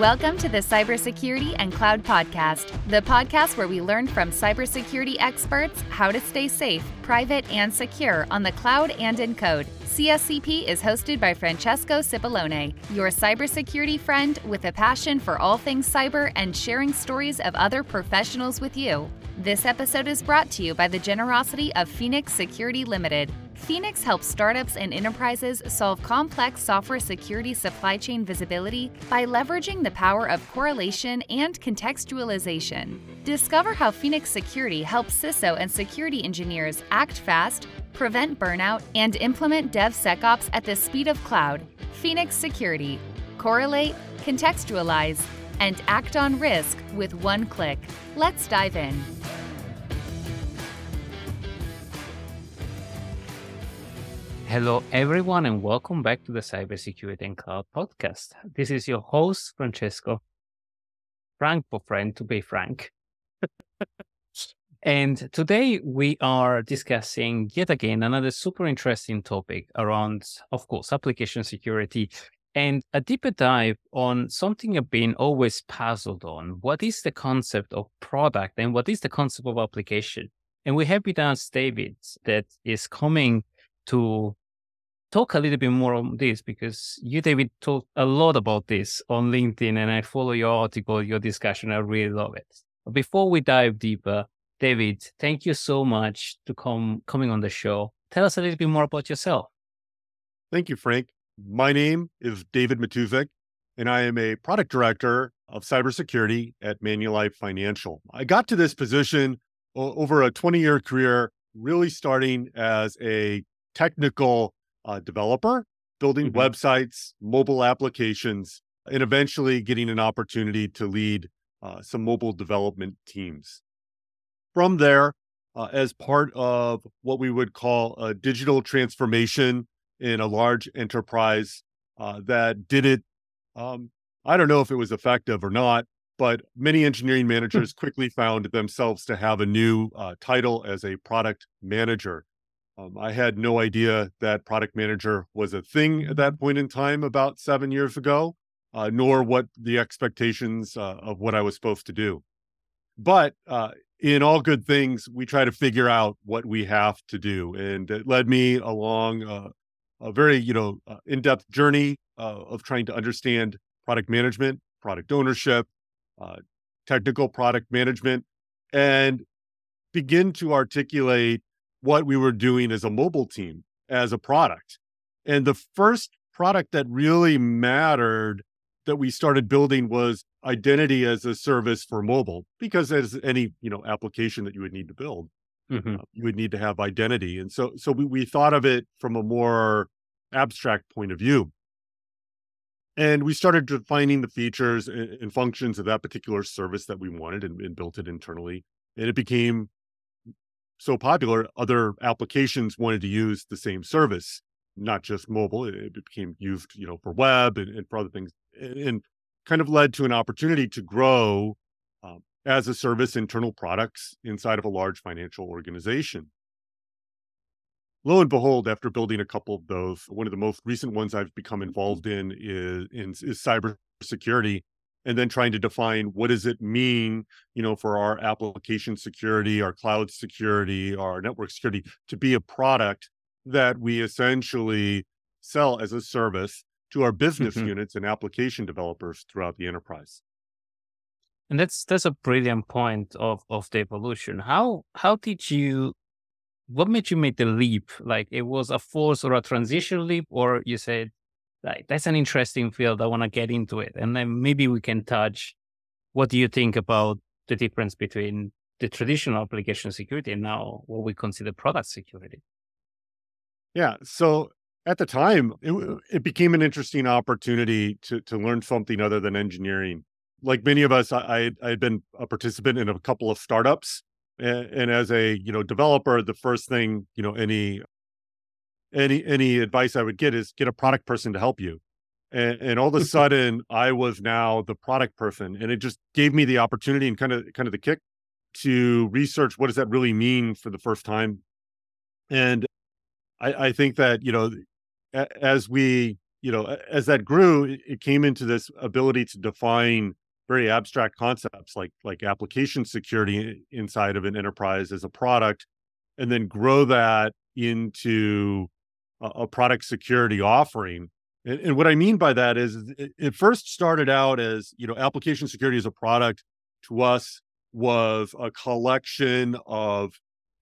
Welcome to the Cybersecurity and Cloud Podcast, the podcast where we learn from cybersecurity experts how to stay safe, private, and secure on the cloud and in code. CSCP is hosted by Francesco Cipollone, your cybersecurity friend with a passion for all things cyber and sharing stories of other professionals with you. This episode is brought to you by the generosity of Phoenix Security Limited. Phoenix helps startups and enterprises solve complex software security supply chain visibility by leveraging the power of correlation and contextualization. Discover how Phoenix Security helps CISO and security engineers act fast, prevent burnout, and implement DevSecOps at the speed of cloud. Phoenix Security. Correlate, contextualize, and act on risk with one click. Let's dive in. Hello, everyone, and welcome back to the Cybersecurity and Cloud podcast. This is your host, Francesco. Frank for friend, to be frank. and today we are discussing yet again another super interesting topic around, of course, application security and a deeper dive on something I've been always puzzled on. What is the concept of product and what is the concept of application? And we have with us David that is coming to talk a little bit more on this because you, David, talk a lot about this on LinkedIn and I follow your article, your discussion. I really love it. But before we dive deeper, David, thank you so much to come coming on the show. Tell us a little bit more about yourself. Thank you, Frank. My name is David Matousek, and I am a product director of cybersecurity at Manulife Financial. I got to this position over a 20 year career, really starting as a technical uh, developer, building mm-hmm. websites, mobile applications, and eventually getting an opportunity to lead uh, some mobile development teams. From there, uh, as part of what we would call a digital transformation in a large enterprise uh, that did it, um, I don't know if it was effective or not, but many engineering managers quickly found themselves to have a new uh, title as a product manager. Um, I had no idea that product manager was a thing at that point in time about seven years ago, uh, nor what the expectations uh, of what I was supposed to do. But uh, in all good things, we try to figure out what we have to do, and it led me along uh, a very, you know, uh, in-depth journey uh, of trying to understand product management, product ownership, technical product management, and begin to articulate what we were doing as a mobile team, as a product. And the first product that really mattered that we started building was identity as a service for mobile because as any you know application that you would need to build mm-hmm. uh, you would need to have identity and so so we, we thought of it from a more abstract point of view and we started defining the features and, and functions of that particular service that we wanted and, and built it internally and it became so popular, other applications wanted to use the same service, not just mobile. It, became used, you know, for web and, and, for other things, and, and, kind of led to an opportunity to grow um, as a service internal products inside of a large financial organization. Lo and behold, after building a couple of those, one of the most recent ones I've become involved in is, in, is cybersecurity and then trying to define what does it mean you know for our application security our cloud security our network security to be a product that we essentially sell as a service to our business mm-hmm. units and application developers throughout the enterprise. And that's that's a brilliant point of of the evolution. How how did you what made you make the leap? Like it was a force or a transition leap or you said like that's an interesting field. I want to get into it, and then maybe we can touch. What do you think about the difference between the traditional application security and now what we consider product security? Yeah. So at the time, it, it became an interesting opportunity to to learn something other than engineering. Like many of us, I I had been a participant in a couple of startups, and, and as a you know developer, the first thing you know any any any advice I would get is get a product person to help you. And, and all of a sudden, I was now the product person, and it just gave me the opportunity and kind of kind of the kick to research what does that really mean for the first time. And I, I think that you know, as we you know, as that grew, it, it came into this ability to define very abstract concepts like like application security inside of an enterprise as a product, and then grow that into a, product security offering. And, and, what I mean by that is, it, it first started out as you know, application security as a product to us was a collection of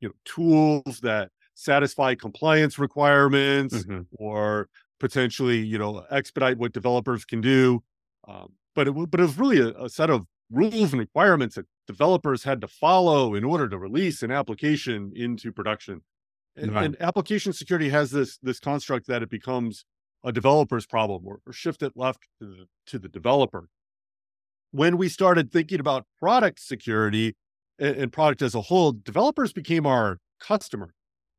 you know tools that satisfy compliance requirements mm-hmm. or potentially you know expedite what developers can do um, but it but it was really a, a, set of rules and requirements that developers had to follow in order to release an application into production and, right. and application security has this this construct that it becomes a developer's problem or, or shift it left to the, to the developer when we started thinking about product security and, and product as a whole, developers became our customer.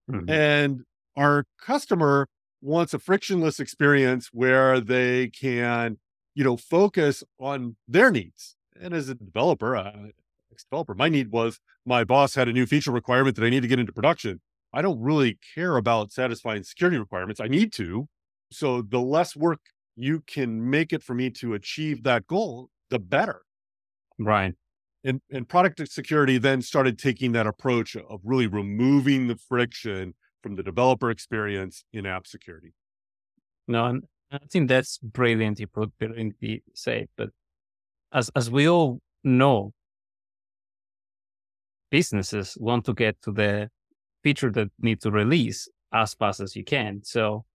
Mm-hmm. And our customer wants a frictionless experience where they can, you know, focus on their needs. And as a developer, uh, developer, my need was my boss had a new feature requirement that I need to get into production. I don't really care about satisfying security requirements. I need to. So the less work you can make it for me to achieve that goal, the better. Right. And and product security then started taking that approach of really removing the friction from the developer experience in app security. No, and I think that's brilliantly put, brilliantly said. But as as we all know, businesses want to get to the feature that need to release as fast as you can. So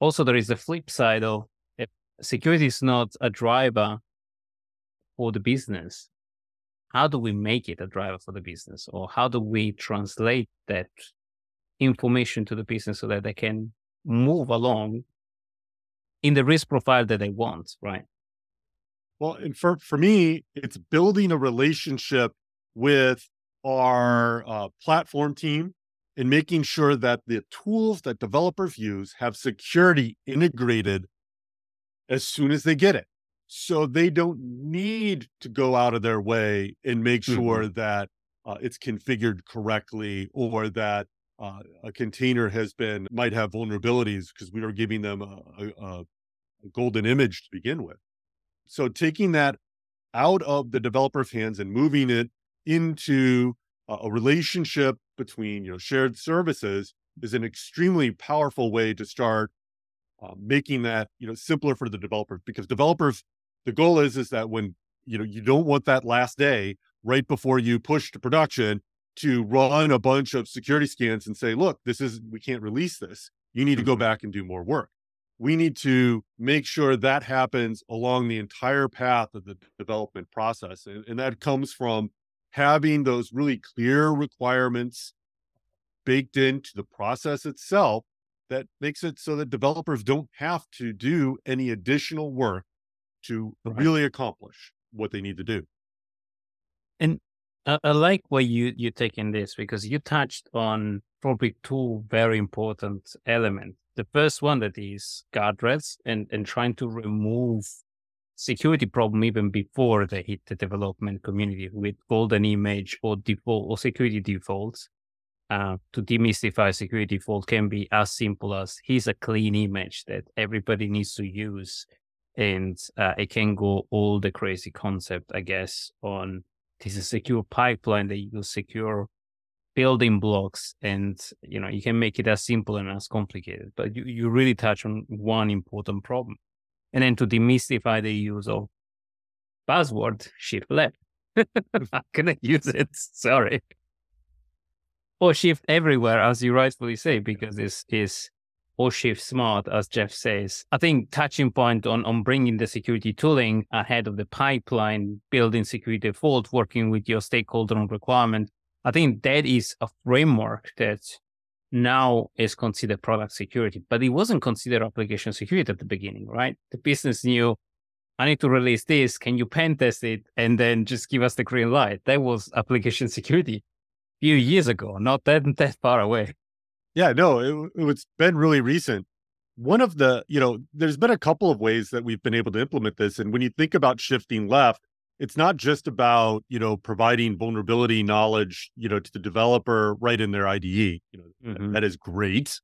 also there is the flip side of if security is not a driver for the business, how do we make it a driver for the business? Or how do we translate that information to the business so that they can move along in the risk profile that they want, right? Well, and for, for me, it's building a relationship with our uh, platform team and making sure that the tools that developers use have security integrated as soon as they get it so they don't need to go out of their way and make sure mm-hmm. that uh, it's configured correctly or that uh, a container has been might have vulnerabilities because we are giving them a, a, a, golden image to begin with so taking that out of the developer's hands and moving it into a, relationship between you know shared services is an extremely powerful way to start uh, making that you know simpler for the developers because developers the goal is is that when you know you don't want that last day right before you push to production to run a bunch of security scans and say look this is we can't release this you need to go mm-hmm. back and do more work we need to make sure that happens along the entire path of the development process and, and that comes from having those really clear requirements baked into the process itself that makes it so that developers don't have to do any additional work to right. really accomplish what they need to do. And I, I like where you you taking this because you touched on probably two very important elements. The first one that is guardrails and and trying to remove security problem even before they hit the development community with golden image or default or security defaults. Uh, to demystify security default can be as simple as here's a clean image that everybody needs to use and uh, it can go all the crazy concept, I guess, on this is secure pipeline that you secure building blocks and you know you can make it as simple and as complicated but you, you really touch on one important problem and then to demystify the use of password shift left i cannot use it sorry or shift everywhere as you rightfully say because this is or shift smart, as Jeff says. I think touching point on, on bringing the security tooling ahead of the pipeline, building security default, working with your stakeholder on requirement. I think that is a framework that now is considered product security, but it wasn't considered application security at the beginning, right? The business knew I need to release this. Can you pen test it and then just give us the green light? That was application security a few years ago, not that, that far away. Yeah, no, it, it's been really recent. One of the, you know, there's been a couple of ways that we've been able to implement this. And when you think about shifting left, it's not just about, you know, providing vulnerability knowledge, you know, to the developer right in their IDE. You know, mm-hmm. that is great.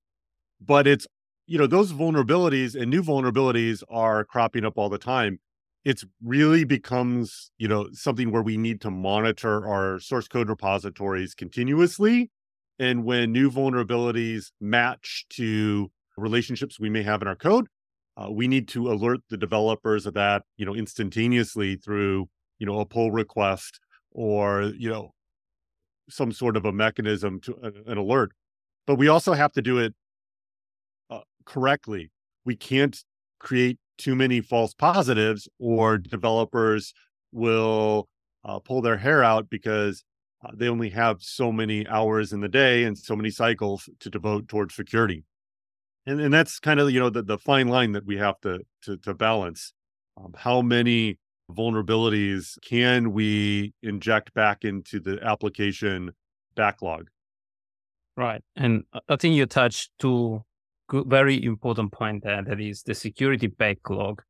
But it's you know, those vulnerabilities and new vulnerabilities are cropping up all the time. It's really becomes, you know, something where we need to monitor our source code repositories continuously. And when new vulnerabilities match to relationships we may have in our code, uh, we need to alert the developers of that, you know, instantaneously through, you know, a pull request or, you know, some sort of a mechanism to uh, an alert. But we also have to do it uh, correctly. We can't create too many false positives, or developers will uh, pull their hair out because uh, they only have so many hours in the day and so many cycles to devote towards security. And and that's kind of you know the, the fine line that we have to to, to balance. Um, how many vulnerabilities can we inject back into the application backlog? Right. And uh, I think you touched two very important point there that is the security backlog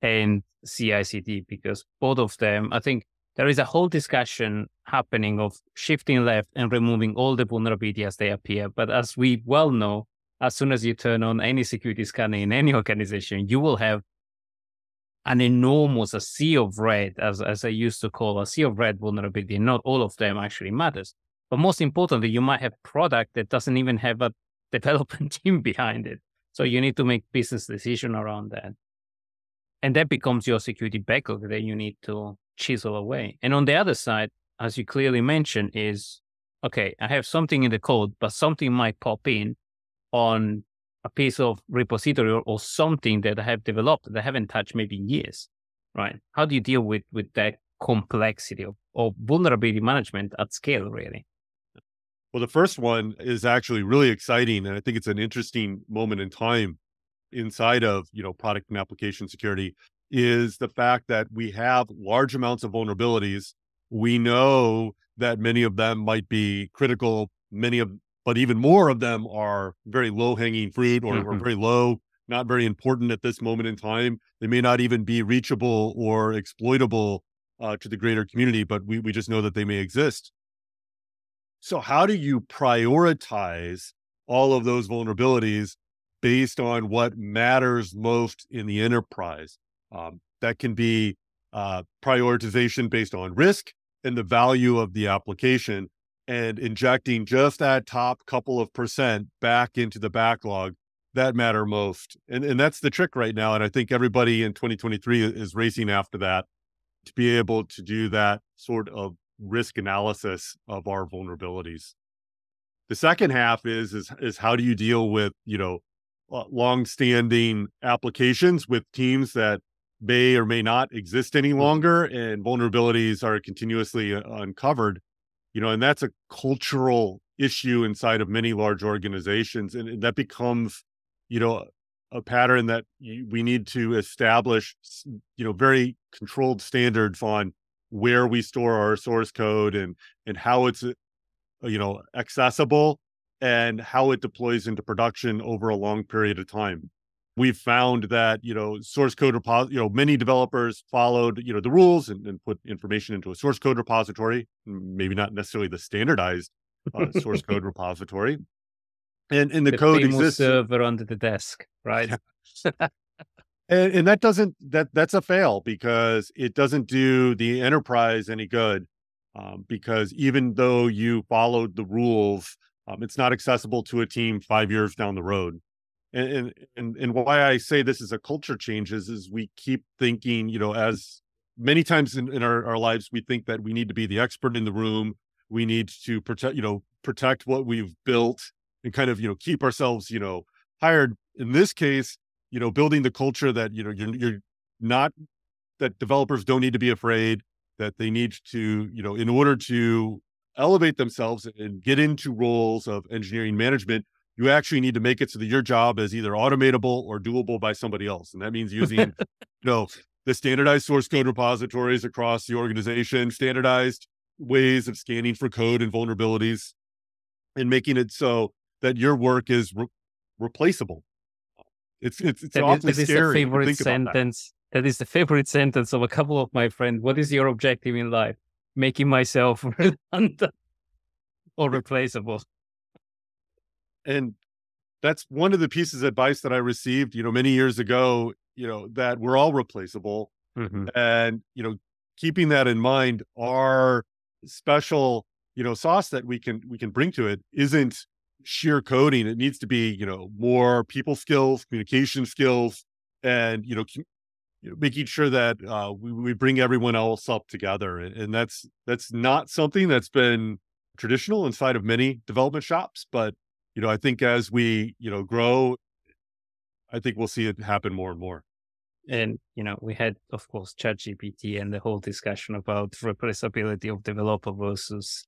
and CI/CD because both of them, I think there is a whole discussion happening of shifting left and removing all the vulnerability as they appear. But as we well know, as soon as you turn on any security scanner in any organization, you will have an enormous a sea of red, as as I used to call a sea of red vulnerability. Not all of them actually matters. But most importantly, you might have product that doesn't even have a development team behind it. So you need to make business decision around that. And that becomes your security backlog that you need to chisel away. And on the other side, as you clearly mentioned, is okay, I have something in the code, but something might pop in on a piece of repository or, or something that I have developed that I haven't touched maybe in years. Right. How do you deal with with that complexity of, of vulnerability management at scale, really? Well, the first one is actually really exciting, and I think it's an interesting moment in time inside of you know product and application security is the fact that we have large amounts of vulnerabilities. We know that many of them might be critical. Many of, but even more of them are very low hanging fruit or, mm-hmm. or very low, not very important at this moment in time. They may not even be reachable or exploitable uh, to the greater community, but we, we just know that they may exist. So, how do you prioritize all of those vulnerabilities based on what matters most in the enterprise? Um, that can be uh, prioritization based on risk and the value of the application, and injecting just that top couple of percent back into the backlog that matter most. And, and that's the trick right now. And I think everybody in 2023 is racing after that to be able to do that sort of risk analysis of our vulnerabilities. The second half is is is how do you deal with you know long-standing applications with teams that may or may not exist any mm-hmm. longer and vulnerabilities are continuously uh, uncovered you know and that's a cultural issue inside of many large organizations and that becomes you know a pattern that we need to establish you know very controlled standards on where we store our source code and and how it's uh, you know accessible and how it deploys into production over a long period of time we've found that you know source code repository you know many developers followed you know the rules and, and, put information into a source code repository maybe not necessarily the standardized uh, source code repository. And and the, the code exists. server under the desk right? And, and that doesn't that that's a fail because it doesn't do the enterprise any good um, because even though you followed the rules um, it's not accessible to a team five years down the road and, and and why i say this is a culture changes is we keep thinking you know as many times in, in our, our lives we think that we need to be the expert in the room. We need to protect you know protect what we've built and kind of you know keep ourselves you know hired. In this case you know, building the culture that, you know, you're, you're not, that developers don't need to be afraid, that they need to, you know, in order to elevate themselves and get into roles of engineering management, you actually need to make it so that your job is either automatable or doable by somebody else. And that means using, you know, the standardized source code repositories across the organization, standardized ways of scanning for code and vulnerabilities, and making it so that your work is re- replaceable it's it's it's that awfully is, that scary. Is the favorite sentence. That. that is the favorite sentence of a couple of my friends. What is your objective in life? Making myself redundant or replaceable. And that's one of the pieces of advice that I received, you know, many years ago, you know, that we're all replaceable. Mm-hmm. And, you know, keeping that in mind, our special, you know, sauce that we can we can bring to it isn't sheer coding. It needs to be, you know, more people skills, communication skills, and you know, com- you know making sure that uh, we, we bring everyone else up together. And, and that's that's not something that's been traditional inside of many development shops, but you know, I think as we, you know, grow, I think we'll see it happen more and more. And, you know, we had, of course, ChatGPT and the whole discussion about replaceability of developer versus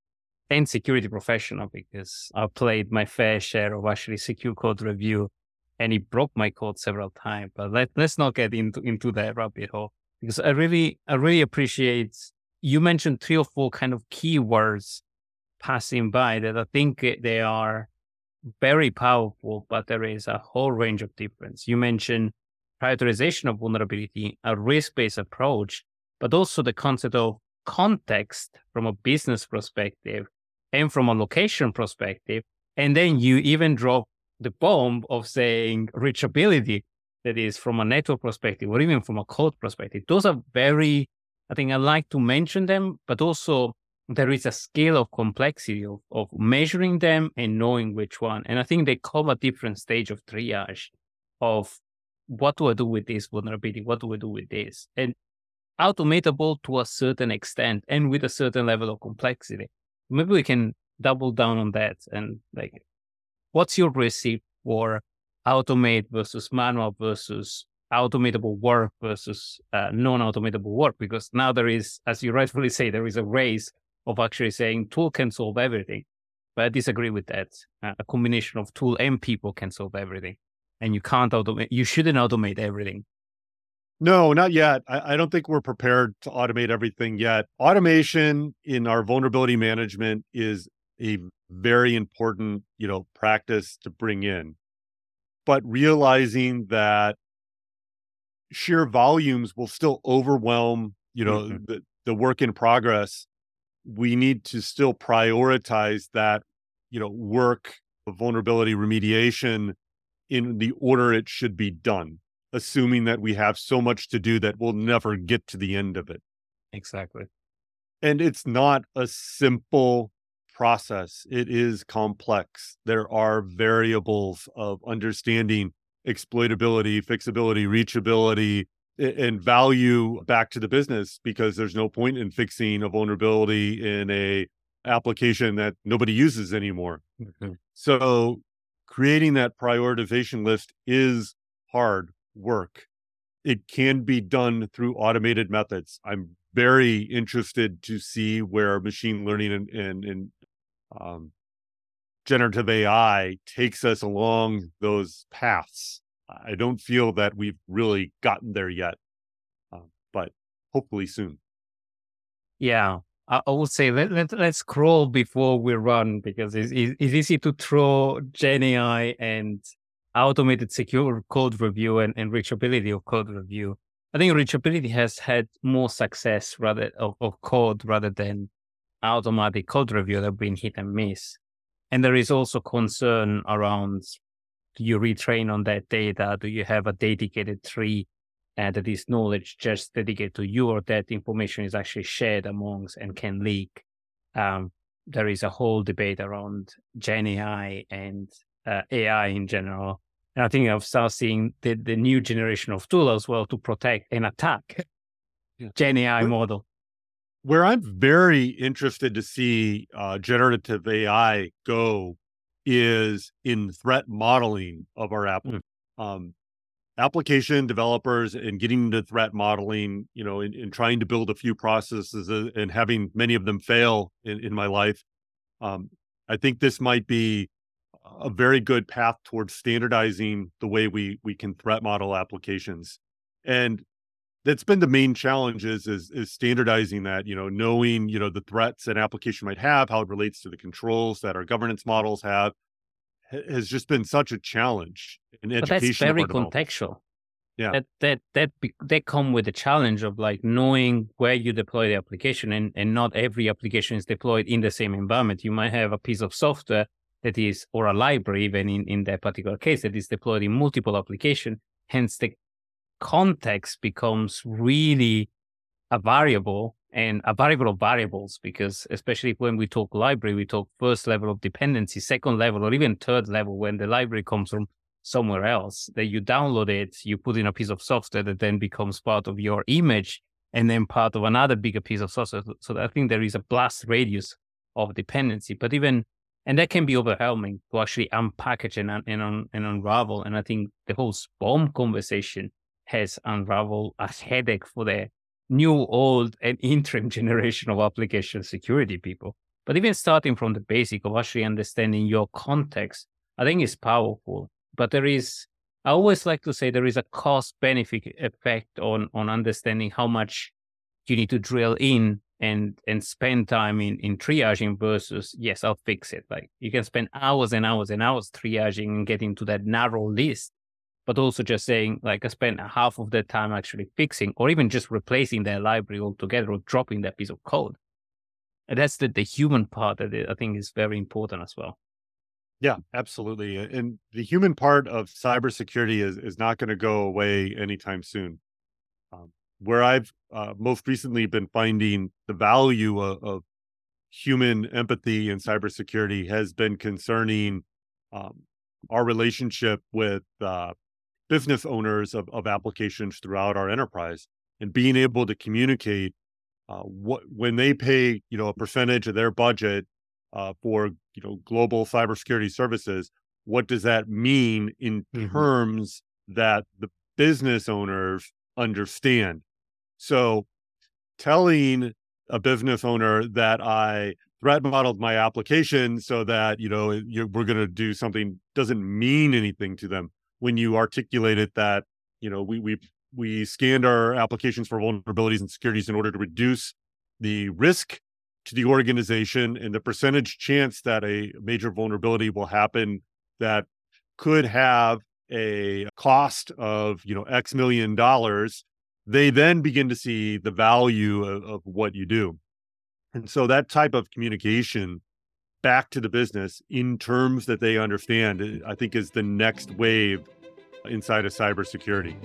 and security professional because I played my fair share of actually secure code review and it broke my code several times. But let, let's not get into, into that rabbit hole because I really, I really appreciate you mentioned three or four kind of keywords passing by that I think eh, they are very powerful, but there is a whole range of difference. You mentioned prioritization of vulnerability, a risk-based approach, but also the concept of context from a business perspective and from a location perspective. And then you even drop the bomb of saying reachability, that is from a network perspective or even from a code perspective. Those are very, I think I like to mention them, but also there is a scale of complexity of, of measuring them and knowing which one. And I think they come a different stage of triage of what do I do with this vulnerability? What do I do with this? And automatable to a certain extent and with a certain level of complexity. Maybe we can double down on that and like, what's your recipe for automate versus manual versus automatable work versus uh, non-automatable work? Because now there is, as you rightfully say, there is a race of actually saying tool can solve everything. But I disagree with that. Uh, a combination of tool and people can solve everything. And you can't automate, you shouldn't automate everything. No, not yet. I, I, don't think we're prepared to automate everything yet. Automation in our vulnerability management is a very important, you know, practice to bring in. But realizing that sheer volumes will still overwhelm, you know, mm-hmm. the, the work in progress we need to still prioritize that, you know, work of vulnerability remediation in the order it should be done, assuming that we have so much to do that we'll never get to the end of it. Exactly. And it's not a simple process. It is complex. There are variables of understanding exploitability, fixability, reachability, and value back to the business because there's no point in fixing a vulnerability in a application that nobody uses anymore. Mm-hmm. So creating that prioritization list is hard work. It can be done through automated methods. I'm very interested to see where machine learning and, and, and um, generative AI takes us along those paths. I don't feel that we've really gotten there yet, uh, but hopefully soon. Yeah, I, would say let, let, let's crawl before we run because it's, it's easy to throw Gen AI and automated secure code review and, and reachability of code review. I think reachability has had more success rather of, of code rather than automatic code review that have been hit and miss. And there is also concern around do you retrain on that data? Do you have a dedicated tree uh, that is knowledge just dedicated to you, or that information is actually shared amongst and can leak? Um, there is a whole debate around Gen AI and uh, AI in general. And I think I've started seeing the, the new generation of tool as well to protect and attack yeah. Gen AI model. Where I'm very interested to see uh, generative AI go is in threat modeling of our app. Mm. Um, application developers and getting into threat modeling, you know, and, trying to build a few processes and having many of them fail in, in my life. Um, I think this might be a very good path towards standardizing the way we we can threat model applications. And that's been the main challenge is, is is standardizing that, you know, knowing, you know, the threats an application might have, how it relates to the controls that our governance models have, has just been such a challenge in but education. That's very contextual. Yeah. That that that they come with the challenge of like knowing where you deploy the application and, and not every application is deployed in the same environment. You might have a piece of software that is, or a library, even in, in that particular case, that is deployed in multiple application. Hence, the context becomes really a variable and a variable of variables because especially when we talk library we talk first level of dependency second level or even third level when the library comes from somewhere else that you download it you put in a piece of software that then becomes part of your image and then part of another bigger piece of software. So i think there is a blast radius of dependency but even and that can be overwhelming to actually unpackage and, and, and unravel and i think the whole SBOM conversation has unraveled a headache for the new, old, and interim generation of application security people. But even starting from the basic of actually understanding your context, I think is powerful. But there is, I always like to say there is a cost benefit effect on on understanding how much you need to drill in and and spend time in in triaging versus yes i'll fix it like you can spend hours and hours and hours triaging and getting to that narrow list but also just saying like I spent half of the time actually fixing or even just replacing their library altogether or dropping that piece of code. And that's the, the human part that I think is very important as well. Yeah, absolutely. And the human part of cybersecurity is, is not going to go away anytime soon. Um, where I've uh, most recently been finding the value of, of human empathy in cybersecurity has been concerning um, our relationship with uh, business owners of, of applications throughout our enterprise and being able to communicate uh, what when they pay you know a percentage of their budget uh, for you know global cybersecurity services what does that mean in mm-hmm. terms that the business owners understand so telling a business owner that i threat modeled my application so that you know we're going to do something doesn't mean anything to them when you articulated that you know we we we scanned our applications for vulnerabilities and securities in order to reduce the risk to the organization and the percentage chance that a major vulnerability will happen that could have a cost of you know x million dollars they then begin to see the value of, of what you do. And so that type of communication back to the business in terms that they understand, I think is the next wave inside of cybersecurity.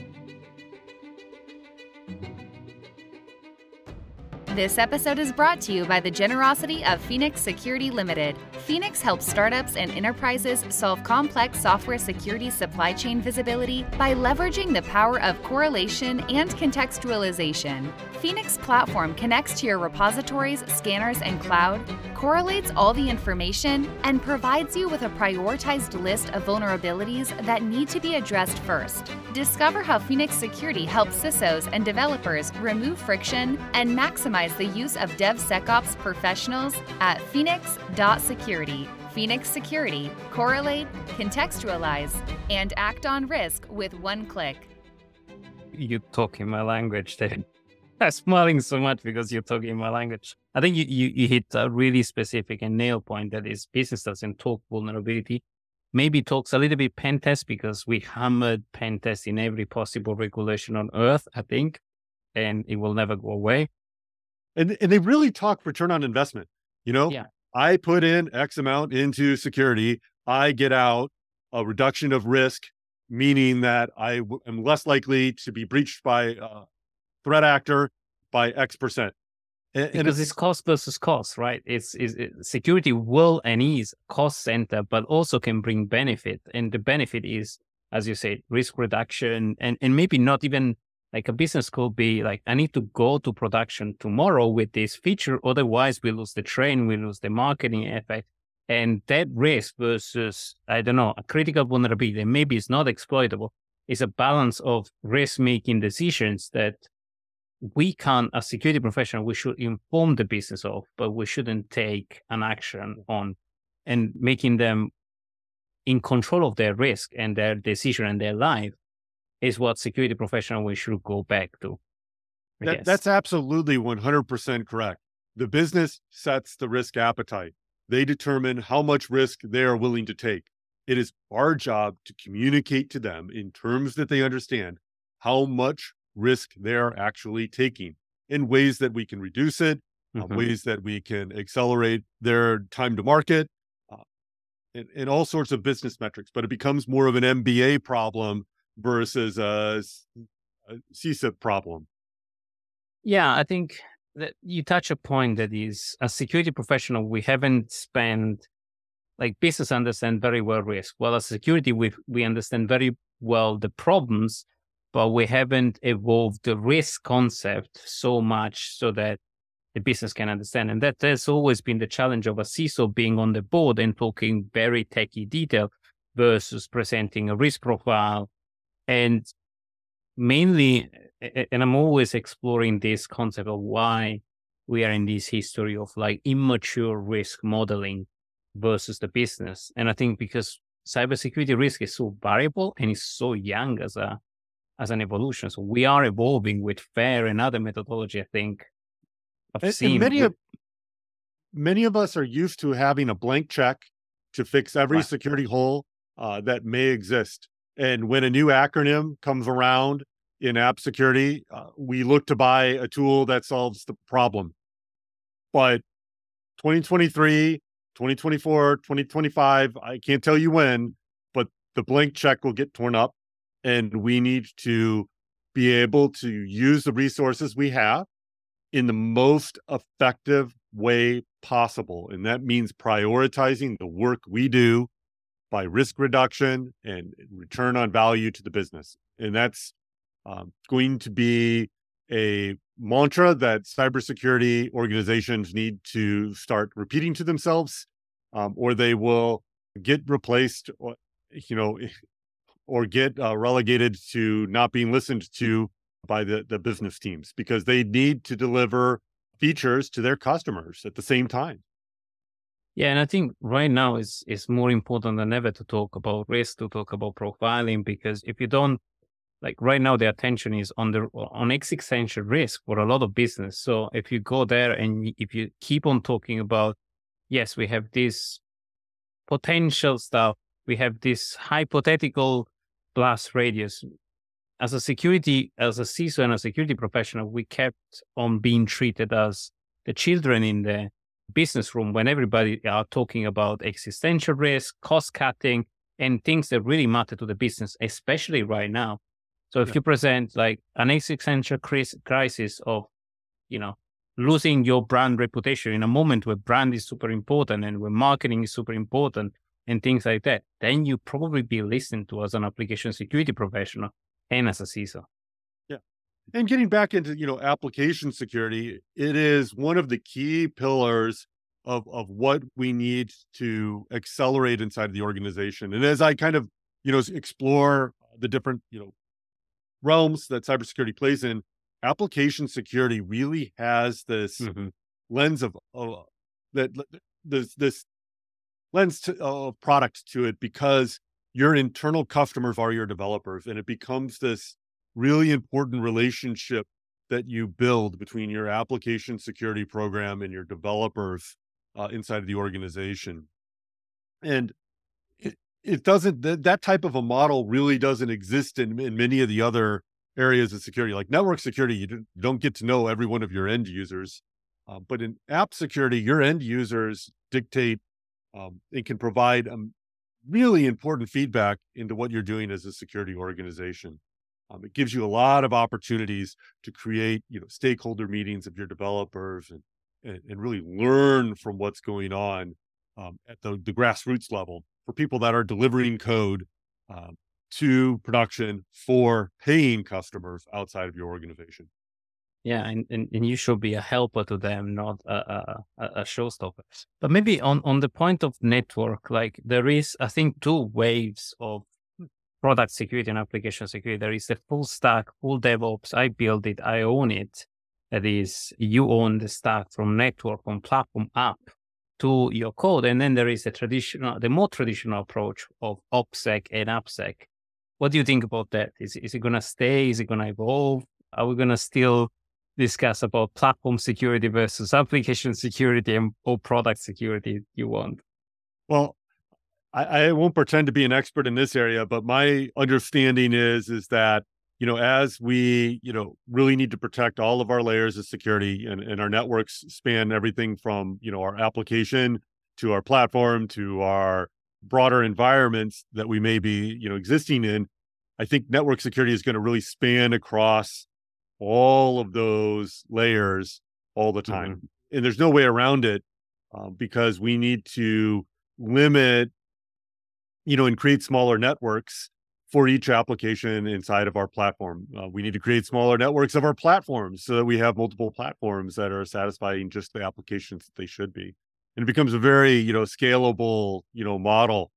This episode is brought to you by the generosity of Phoenix Security Limited. Phoenix helps startups and enterprises solve complex software security supply chain visibility by leveraging the power of correlation and contextualization. Phoenix platform connects to your repositories, scanners, and cloud, correlates all the information, and provides you with a prioritized list of vulnerabilities that need to be addressed first. Discover how Phoenix Security helps CISOs and developers remove friction and maximize the use of DevSecOps professionals at phoenix.security. Phoenix Security, correlate, contextualize, and act on risk with one click. You're talking my language, David. I'm smiling so much because you're talking my language. I think you, you, you hit a really specific and nail point that is business doesn't talk vulnerability. Maybe talks a little bit pen test because we hammered pen test in every possible regulation on earth, I think, and it will never go away. And and they really talk return on investment. You know, yeah. I put in X amount into security, I get out a reduction of risk, meaning that I w- am less likely to be breached by uh, threat actor by X percent. And, because it's, it's cost versus cost, right? It's, it's it, security will and is cost center, but also can bring benefit. And the benefit is, as you said, risk reduction and, and maybe not even like a business could be like, I need to go to production tomorrow with this feature. Otherwise we lose the train, we lose the marketing effect. And that risk versus, I don't know, a critical vulnerability, maybe it's not exploitable, is a balance of risk making decisions that we can, as security professional, we should inform the business of, but we shouldn't take an action on and making them in control of their risk and their decision and their life is what security professional we should go back to. That, that's absolutely 100% correct. The business sets the risk appetite. They determine how much risk they are willing to take. It is our job to communicate to them in terms that they understand how much risk they're actually taking in ways that we can reduce it, uh, mm-hmm. uh, ways that we can accelerate their time to market, uh, in, in all sorts of business metrics, but it becomes more of an MBA problem versus a, a CISO problem. Yeah, I think that you touch a point that is a security professional, we haven't spent like business understand very well risk. Well, as security, we we understand very well the problems, but we haven't evolved the risk concept so much so that the business can understand. And that has always been the challenge of a CISO being on the board and talking very techy detail versus presenting a risk profile. And mainly, and I'm always exploring this concept of why we are in this history of like immature risk modeling versus the business. And I think because cybersecurity risk is so variable and is so young as a as an evolution. So we are evolving with FAIR and other methodology, I think, I've and, seen and many of many of us are used to having a blank check to fix every right. security hole uh, that may exist. And when a new acronym comes around in app security, uh, we look to buy a tool that solves the problem. But 2023, 2024, 2025, I can't tell you when, but the blank check will get torn up. And we need to be able to use the resources we have in the most effective way possible. And that means prioritizing the work we do by risk reduction and return on value to the business. And that's um, going to be a mantra that cybersecurity organizations need to start repeating to themselves, um, or they will get replaced, you know, or get uh, relegated to not being listened to by the, the business teams because they need to deliver features to their customers at the same time. Yeah, and I think right now is is more important than ever to talk about risk, to talk about profiling, because if you don't like right now the attention is on the on existential risk for a lot of business. So if you go there and if you keep on talking about, yes, we have this potential stuff, we have this hypothetical blast radius, as a security, as a CISO and a security professional, we kept on being treated as the children in the business room when everybody are talking about existential risk, cost cutting, and things that really matter to the business, especially right now. So if yeah. you present like an existential crisis of, you know, losing your brand reputation in a moment where brand is super important and where marketing is super important and things like that, then you probably be listened to as an application security professional and as a CISO. Yeah. And getting back into, you know, application security, it is one of the key pillars of of what we need to accelerate inside of the organization. And as I kind of, you know, explore the different, you know, realms that cybersecurity plays in, application security really has this mm-hmm. lens of uh, that this this lens to, of product to it because your internal customers are your developers and it becomes this really important relationship that you build between your application security program and your developers uh, inside of the organization. And it, it doesn't that, that type of a model really doesn't exist in, in many of the other areas of security. Like network security you don't get to know every one of your end users uh, but in app security your end users dictate um, and can provide um, really important feedback into what you're doing as a security organization. Um, it gives you a lot of opportunities to create, you know, stakeholder meetings of your developers and and, and really learn from what's going on um, at the, the grassroots level for people that are delivering code um, to production for paying customers outside of your organization. Yeah, and, and, and you should be a helper to them, not a, a, a showstopper. But maybe on, on the point of network, like there is, I think, two waves of product security and application security. There is the full stack, full DevOps. I build it, I own it. That is, you own the stack from network on platform app to your code. And then there is the traditional, the more traditional approach of OPSEC and AppSec. What do you think about that? Is, is it going to stay? Is it going to evolve? Are we going to still discuss about platform security versus application security and or product security you want? Well, I, I won't pretend to be an expert in this area, but my understanding is is that you know as we you know really need to protect all of our layers of security and, and our networks span everything from you know our application to our platform to our broader environments that we may be, you know, existing in, I think network security is going to really span across all of those layers all the time. Mm-hmm. And there's no way around it uh, because we need to limit, you know, and create smaller networks for each application inside of our platform. Uh, we need to create smaller networks of our platforms so that we have multiple platforms that are satisfying just the applications that they should be. And it becomes a very, you know, scalable, you know, model.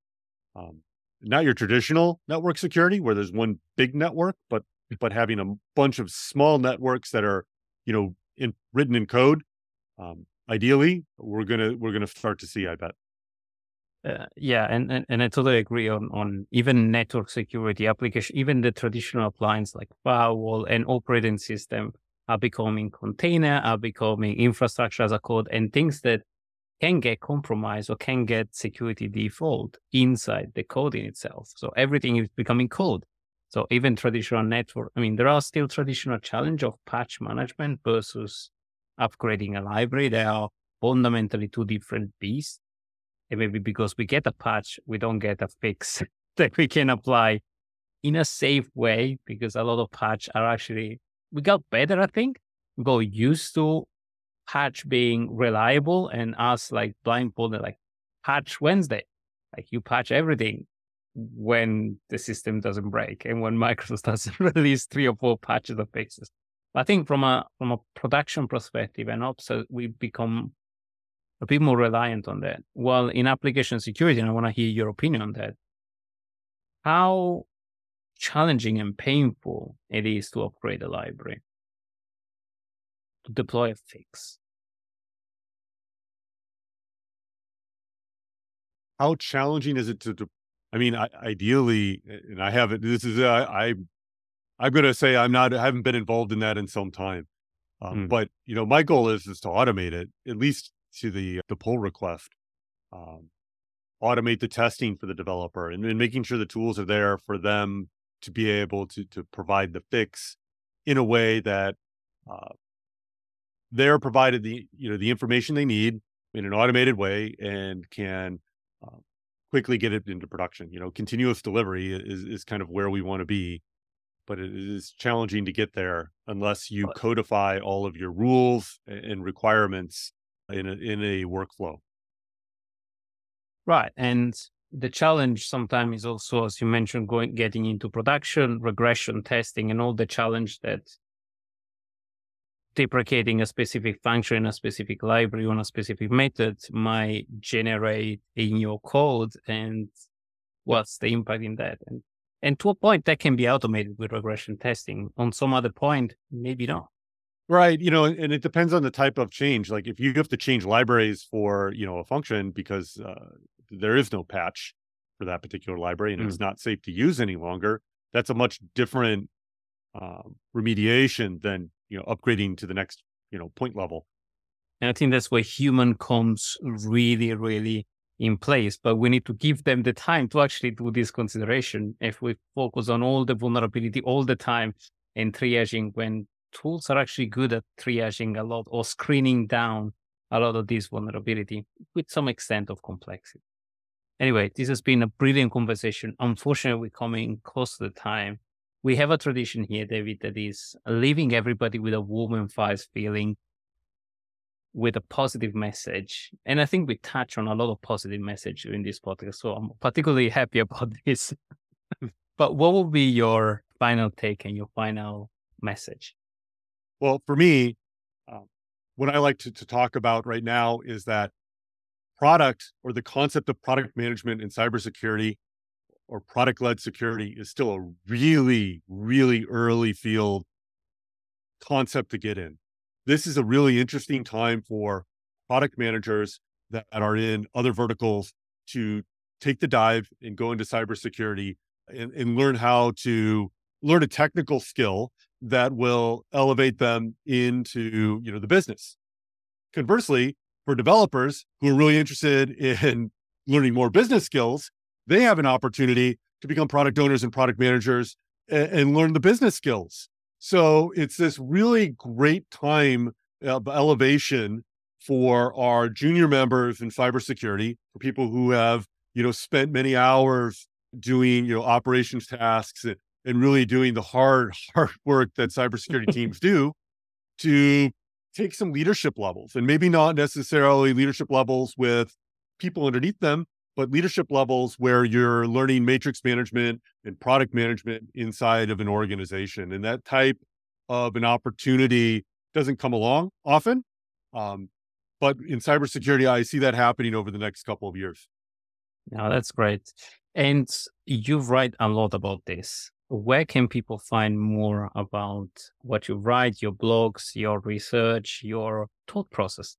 Um, not your traditional network security where there's one big network, but but having a bunch of small networks that are, you know, in, written in code. Um, ideally, we're gonna we're gonna start to see. I bet. Uh, yeah, and, and and I totally agree on on even network security application, even the traditional appliance like firewall and operating system are becoming container, are becoming infrastructure as a code, and things that can get compromised or can get security default inside the code in itself. So everything is becoming code. So even traditional network, I mean, there are still traditional challenge of patch management versus upgrading a library. They are fundamentally two different beasts. And maybe because we get a patch, we don't get a fix that we can apply in a safe way because a lot of patch are actually, we got better, I think. We got used to patch being reliable and us like blindfolded, like patch Wednesday. Like you patch everything when the system doesn't break and when Microsoft doesn't release three or four patches of fixes. I think from a from a production perspective and ops, we become a bit more reliant on that. Well, in application security, and I want to hear your opinion on that. How challenging and painful it is to upgrade a library, to deploy a fix. How challenging is it to, to I mean, I, ideally, and I haven't. This is uh, I, I'm going to say I'm not. I haven't been involved in that in some time. Um, mm. But you know, my goal is is to automate it at least to the the pull request, um, automate the testing for the developer, and, and, making sure the tools are there for them to be able to to provide the fix in a way that uh, they're provided the you know the information they need in an automated way and can uh, quickly get it into production. You know, continuous delivery is is kind of where we want to be but it is challenging to get there unless you codify all of your rules and requirements in a, in a workflow. Right. And the challenge sometimes is also, as you mentioned, going getting into production, regression testing, and all the challenge that deprecating a specific function in a specific library on a specific method might generate in your code and what's the impact in that. And and to a point, that can be automated with regression testing. On some other point, maybe not. Right. You know, and it depends on the type of change. Like if you have to change libraries for, you know, a function because uh, there is no patch for that particular library and mm. it's not safe to use any longer, that's a much different uh, remediation than, you know, upgrading to the next, you know, point level. And I think that's where human comes really, really in place, but we need to give them the time to actually do this consideration. If we focus on all the vulnerability all the time and triaging when tools are actually good at triaging a lot or screening down a lot of this vulnerability with some extent of complexity. Anyway, this has been a brilliant conversation. Unfortunately, we're coming close to the time. We have a tradition here, David, that is leaving everybody with a warm and fires feeling with a positive message. And I think we touch on a lot of positive message in this podcast. So I'm particularly happy about this. but what will be your final take and your final message? Well, for me, um, what I like to, to talk about right now is that product or the concept of product management in cybersecurity or product led security is still a really, really early field concept to get in. This is a really interesting time for product managers that are in other verticals to take the dive and go into cybersecurity and, and learn how to learn a technical skill that will elevate them into you know the business. Conversely for developers who are really interested in learning more business skills they have an opportunity to become product owners and product managers and, and learn the business skills. So it's this really great time of elevation for our junior members in cybersecurity, for people who have you know, spent many hours doing, you know, operations tasks and, and really doing the hard, hard work that cybersecurity teams do to take some leadership levels and maybe not necessarily leadership levels with people underneath them, but leadership levels where you're learning matrix management and product management inside of an organization. And that type of an opportunity doesn't come along often. Um, but in cybersecurity, I see that happening over the next couple of years. Now that's great. And you write a lot about this. Where can people find more about what you write, your blogs, your research, your thought process?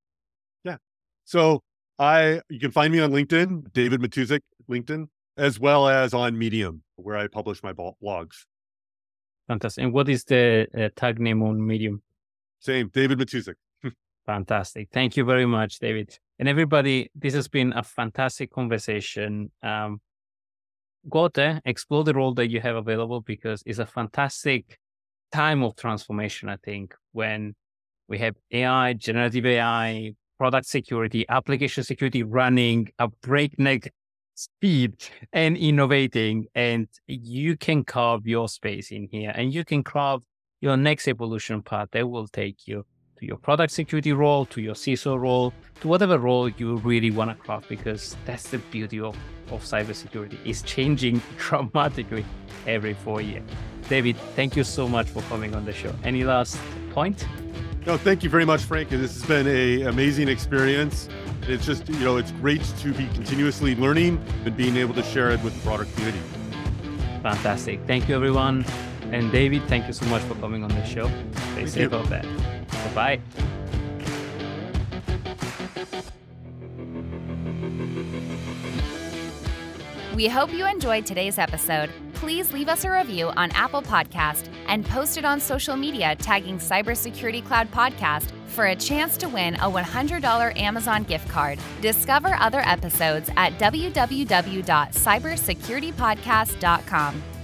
Yeah. So I you can find me on LinkedIn, David Matousek, LinkedIn, as well as on Medium, where I publish my blogs. Fantastic. And what is the uh, tag name on Medium? Same, David Matousek. Fantastic. Thank you very much, David. And everybody, this has been a fantastic conversation. Um, go out there, explore the role that you have available because it's a fantastic time of transformation, I think, when we have AI, generative AI, product security, application security running a breakneck speed and innovating. And you can carve your space in here and you can carve your next evolution path that will take you to your product security role, to your CISO role, to whatever role you really want to craft, because that's the beauty of, of cybersecurity. It's changing dramatically every four years. David, thank you so much for coming on the show. Any last point? No, thank you very much, Frank. This has been an amazing experience. It's just, you know, it's great to be continuously learning and being able to share it with the broader community. Fantastic. Thank you, everyone. And David, thank you so much for coming on the show. Stay thank safe you. out there. Bye. We hope you enjoyed today's episode. Please leave us a review on Apple Podcast and post it on social media tagging Cybersecurity Cloud Podcast for a chance to win a $100 Amazon gift card. Discover other episodes at www.cybersecuritypodcast.com.